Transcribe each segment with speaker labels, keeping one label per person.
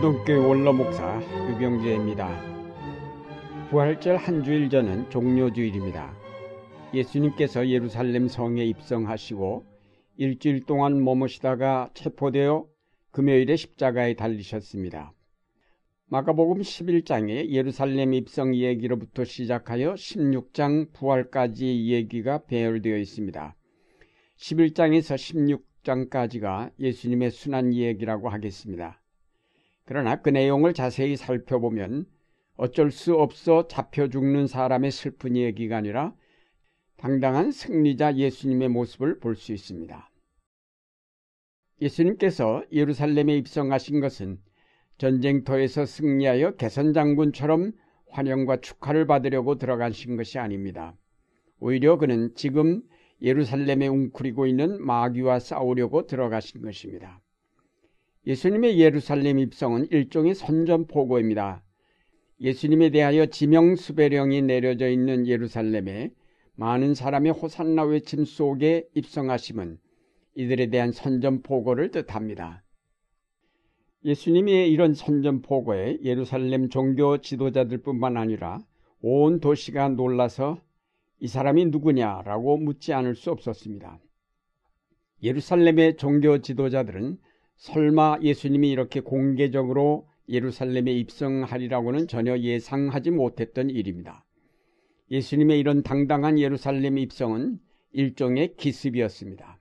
Speaker 1: 안동교회 원로목사 유병재입니다. 부활절 한 주일 전은 종료주일입니다. 예수님께서 예루살렘 성에 입성하시고 일주일 동안 머무시다가 체포되어 금요일에 십자가에 달리셨습니다. 마가복음 11장의 예루살렘 입성 얘기로부터 시작하여 16장 부활까지 얘기가 배열되어 있습니다. 11장에서 16장까지가 예수님의 순환 얘기라고 하겠습니다. 그러나 그 내용을 자세히 살펴보면 어쩔 수 없어 잡혀 죽는 사람의 슬픈 얘기가 아니라 당당한 승리자 예수님의 모습을 볼 수 있습니다. 예수님께서 예루살렘에 입성하신 것은 전쟁터에서 승리하여 개선장군처럼 환영과 축하를 받으려고 들어가신 것이 아닙니다. 오히려 그는 지금 예루살렘에 웅크리고 있는 마귀와 싸우려고 들어가신 것입니다. 예수님의 예루살렘 입성은 일종의 선전포고입니다. 예수님에 대하여 지명수배령이 내려져 있는 예루살렘에 많은 사람의 호산나 외침 속에 입성하심은 이들에 대한 선전포고를 뜻합니다. 예수님의 이런 선전포고에 예루살렘 종교 지도자들뿐만 아니라 온 도시가 놀라서 이 사람이 누구냐라고 묻지 않을 수 없었습니다. 예루살렘의 종교 지도자들은 설마 예수님이 이렇게 공개적으로 예루살렘에 입성하리라고는 전혀 예상하지 못했던 일입니다. 예수님의 이런 당당한 예루살렘 입성은 일종의 기습이었습니다.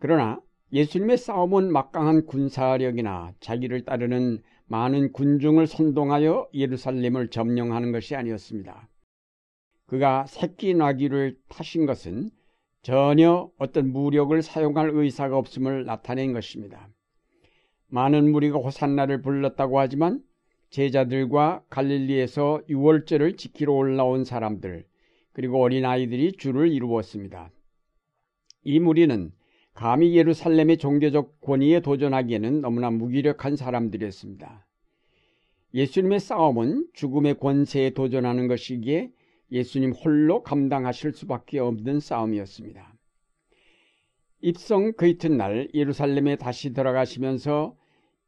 Speaker 1: 그러나 예수님의 싸움은 막강한 군사력이나 자기를 따르는 많은 군중을 선동하여 예루살렘을 점령하는 것이 아니었습니다. 그가 새끼 나귀를 타신 것은 전혀 어떤 무력을 사용할 의사가 없음을 나타낸 것입니다. 많은 무리가 호산나를 불렀다고 하지만 제자들과 갈릴리에서 유월절을 지키러 올라온 사람들 그리고 어린아이들이 줄을 이루었습니다. 이 무리는 감히 예루살렘의 종교적 권위에 도전하기에는 너무나 무기력한 사람들이었습니다. 예수님의 싸움은 죽음의 권세에 도전하는 것이기에 예수님 홀로 감당하실 수밖에 없는 싸움이었습니다. 입성 그 이튿날 예루살렘에 다시 들어가시면서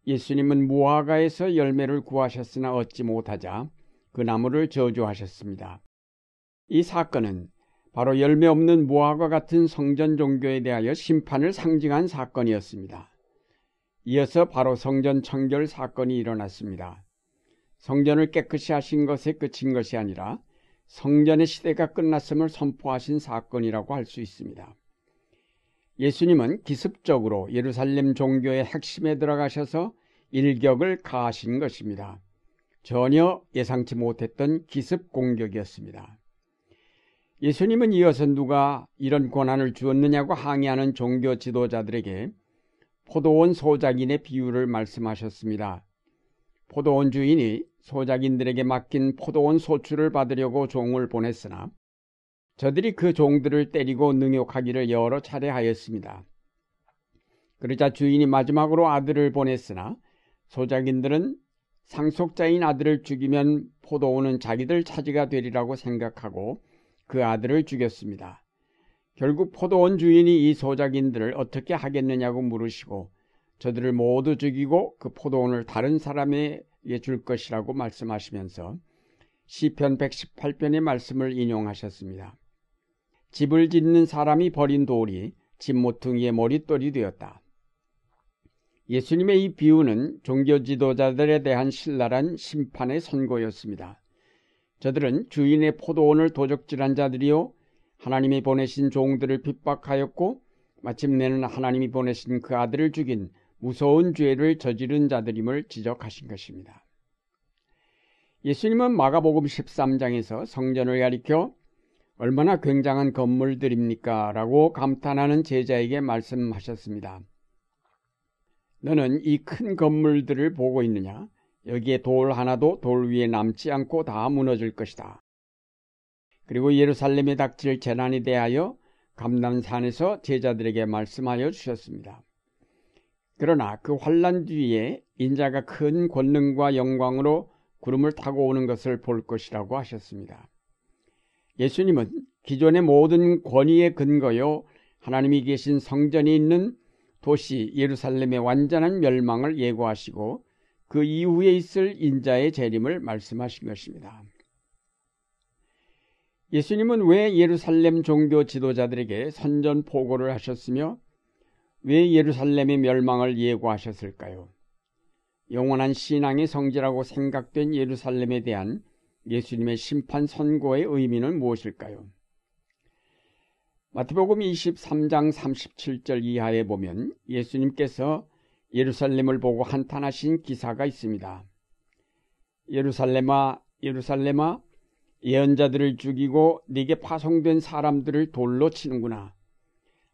Speaker 1: 예수님은 무화과에서 열매를 구하셨으나 얻지 못하자 그 나무를 저주하셨습니다. 이 사건은 바로 열매 없는 무화과 같은 성전 종교에 대하여 심판을 상징한 사건이었습니다. 이어서 바로 성전 청결 사건이 일어났습니다. 성전을 깨끗이 하신 것에 그친 것이 아니라 성전의 시대가 끝났음을 선포하신 사건이라고 할 수 있습니다. 예수님은 기습적으로 예루살렘 종교의 핵심에 들어가셔서 일격을 가하신 것입니다. 전혀 예상치 못했던 기습 공격이었습니다. 예수님은 이어서 누가 이런 권한을 주었느냐고 항의하는 종교 지도자들에게 포도원 소작인의 비유를 말씀하셨습니다. 포도원 주인이 소작인들에게 맡긴 포도원 소출을 받으려고 종을 보냈으나 저들이 그 종들을 때리고 능욕하기를 여러 차례 하였습니다. 그러자 주인이 마지막으로 아들을 보냈으나 소작인들은 상속자인 아들을 죽이면 포도원은 자기들 차지가 되리라고 생각하고 그 아들을 죽였습니다. 결국 포도원 주인이 이 소작인들을 어떻게 하겠느냐고 물으시고 저들을 모두 죽이고 그 포도원을 다른 사람에게 줄 것이라고 말씀하시면서 시편 118편의 말씀을 인용하셨습니다. 집을 짓는 사람이 버린 돌이 집 모퉁이의 머릿돌이 되었다. 예수님의 이 비유는 종교 지도자들에 대한 신랄한 심판의 선고였습니다. 저들은 주인의 포도원을 도적질한 자들이요 하나님이 보내신 종들을 핍박하였고 마침내는 하나님이 보내신 그 아들을 죽인 무서운 죄를 저지른 자들임을 지적하신 것입니다. 예수님은 마가복음 13장에서 성전을 가리켜 얼마나 굉장한 건물들입니까? 라고 감탄하는 제자에게 말씀하셨습니다. 너는 이 큰 건물들을 보고 있느냐? 여기에 돌 하나도 돌 위에 남지 않고 다 무너질 것이다. 그리고 예루살렘에 닥칠 재난에 대하여 감남산에서 제자들에게 말씀하여 주셨습니다. 그러나 그 환란 뒤에 인자가 큰 권능과 영광으로 구름을 타고 오는 것을 볼 것이라고 하셨습니다. 예수님은 기존의 모든 권위의 근거요 하나님이 계신 성전이 있는 도시 예루살렘의 완전한 멸망을 예고하시고 그 이후에 있을 인자의 재림을 말씀하신 것입니다. 예수님은 왜 예루살렘 종교 지도자들에게 선전 보고를 하셨으며 왜 예루살렘의 멸망을 예고하셨을까요? 영원한 신앙의 성지라고 생각된 예루살렘에 대한 예수님의 심판 선고의 의미는 무엇일까요? 마태복음 23장 37절 이하에 보면 예수님께서 예루살렘을 보고 한탄하신 기사가 있습니다. 예루살렘아 예루살렘아 예언자들을 죽이고 네게 파송된 사람들을 돌로 치는구나.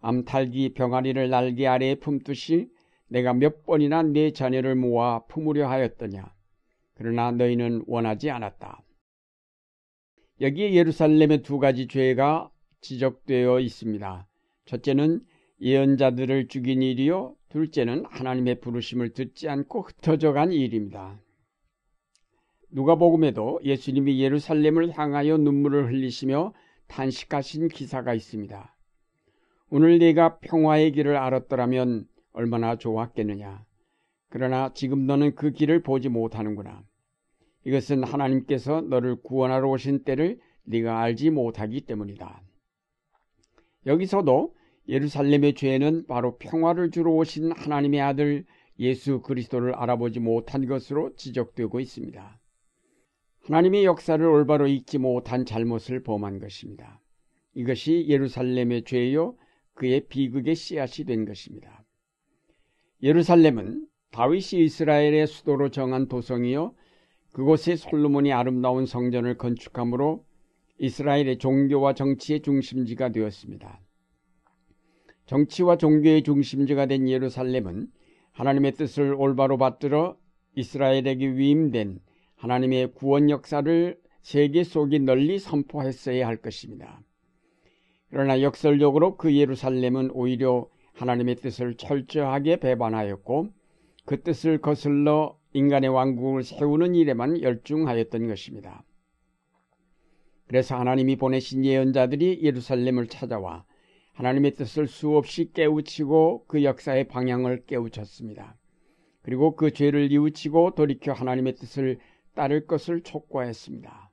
Speaker 1: 암탈기 병아리를 날개 아래에 품듯이 내가 몇 번이나 네 자녀를 모아 품으려 하였더냐. 그러나 너희는 원하지 않았다. 여기에 예루살렘의 두 가지 죄가 지적되어 있습니다. 첫째는 예언자들을 죽인 일이요. 둘째는 하나님의 부르심을 듣지 않고 흩어져 간 일입니다. 누가복음에도 예수님이 예루살렘을 향하여 눈물을 흘리시며 탄식하신 기사가 있습니다. 오늘 내가 평화의 길을 알았더라면 얼마나 좋았겠느냐. 그러나 지금 너는 그 길을 보지 못하는구나. 이것은 하나님께서 너를 구원하러 오신 때를 네가 알지 못하기 때문이다. 여기서도 예루살렘의 죄는 바로 평화를 주러 오신 하나님의 아들 예수 그리스도를 알아보지 못한 것으로 지적되고 있습니다. 하나님의 역사를 올바로 읽지 못한 잘못을 범한 것입니다. 이것이 예루살렘의 죄요 그의 비극의 씨앗이 된 것입니다. 예루살렘은 다윗이 이스라엘의 수도로 정한 도성이요 그곳에 솔로몬이 아름다운 성전을 건축함으로 이스라엘의 종교와 정치의 중심지가 되었습니다. 정치와 종교의 중심지가 된 예루살렘은 하나님의 뜻을 올바로 받들어 이스라엘에게 위임된 하나님의 구원 역사를 세계 속에 널리 선포했어야 할 것입니다. 그러나 역설적으로 그 예루살렘은 오히려 하나님의 뜻을 철저하게 배반하였고 그 뜻을 거슬러 인간의 왕국을 세우는 일에만 열중하였던 것입니다. 그래서 하나님이 보내신 예언자들이 예루살렘을 찾아와 하나님의 뜻을 수없이 깨우치고 그 역사의 방향을 깨우쳤습니다. 그리고 그 죄를 뉘우치고 돌이켜 하나님의 뜻을 따를 것을 촉구했습니다.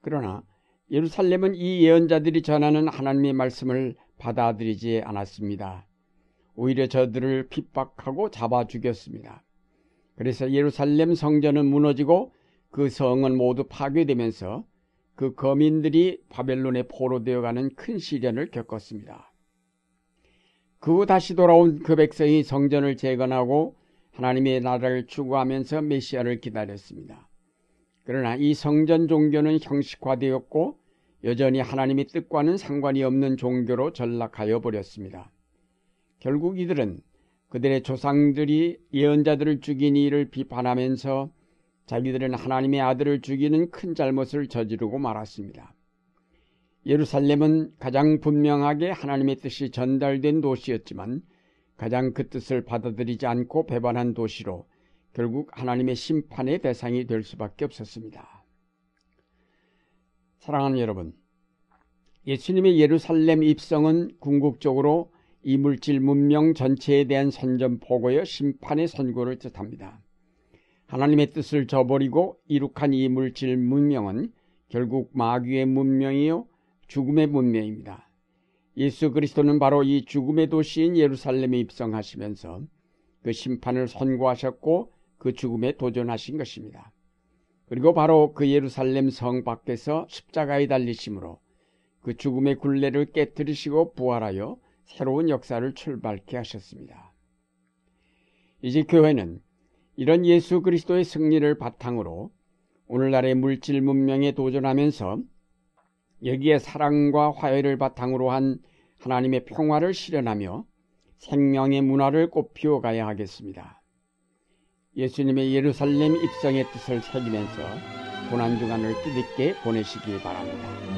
Speaker 1: 그러나 예루살렘은 이 예언자들이 전하는 하나님의 말씀을 받아들이지 않았습니다. 오히려 저들을 핍박하고 잡아 죽였습니다. 그래서 예루살렘 성전은 무너지고 그 성은 모두 파괴되면서 그 거민들이 바벨론에 포로되어 가는 큰 시련을 겪었습니다. 그 후 다시 돌아온 그 백성이 성전을 재건하고 하나님의 나라를 추구하면서 메시아를 기다렸습니다. 그러나 이 성전 종교는 형식화되었고 여전히 하나님의 뜻과는 상관이 없는 종교로 전락하여 버렸습니다. 결국 이들은 그들의 조상들이 예언자들을 죽인 일을 비판하면서 자기들은 하나님의 아들을 죽이는 큰 잘못을 저지르고 말았습니다. 예루살렘은 가장 분명하게 하나님의 뜻이 전달된 도시였지만 가장 그 뜻을 받아들이지 않고 배반한 도시로 결국 하나님의 심판의 대상이 될 수밖에 없었습니다. 사랑하는 여러분, 예수님의 예루살렘 입성은 궁극적으로 이물질 문명 전체에 대한 선전포고여 심판의 선고를 뜻합니다. 하나님의 뜻을 저버리고 이룩한 이물질 문명은 결국 마귀의 문명이요 죽음의 문명입니다. 예수 그리스도는 바로 이 죽음의 도시인 예루살렘에 입성하시면서 그 심판을 선고하셨고 그 죽음에 도전하신 것입니다. 그리고 바로 그 예루살렘 성 밖에서 십자가에 달리심으로 그 죽음의 굴레를 깨뜨리시고 부활하여 새로운 역사를 출발케 하셨습니다. 이제 교회는 이런 예수 그리스도의 승리를 바탕으로 오늘날의 물질 문명에 도전하면서 여기에 사랑과 화해를 바탕으로 한 하나님의 평화를 실현하며 생명의 문화를 꽃피워 가야 하겠습니다. 예수님의 예루살렘 입성의 뜻을 새기면서 고난주간을 뜻있게 보내시기 바랍니다.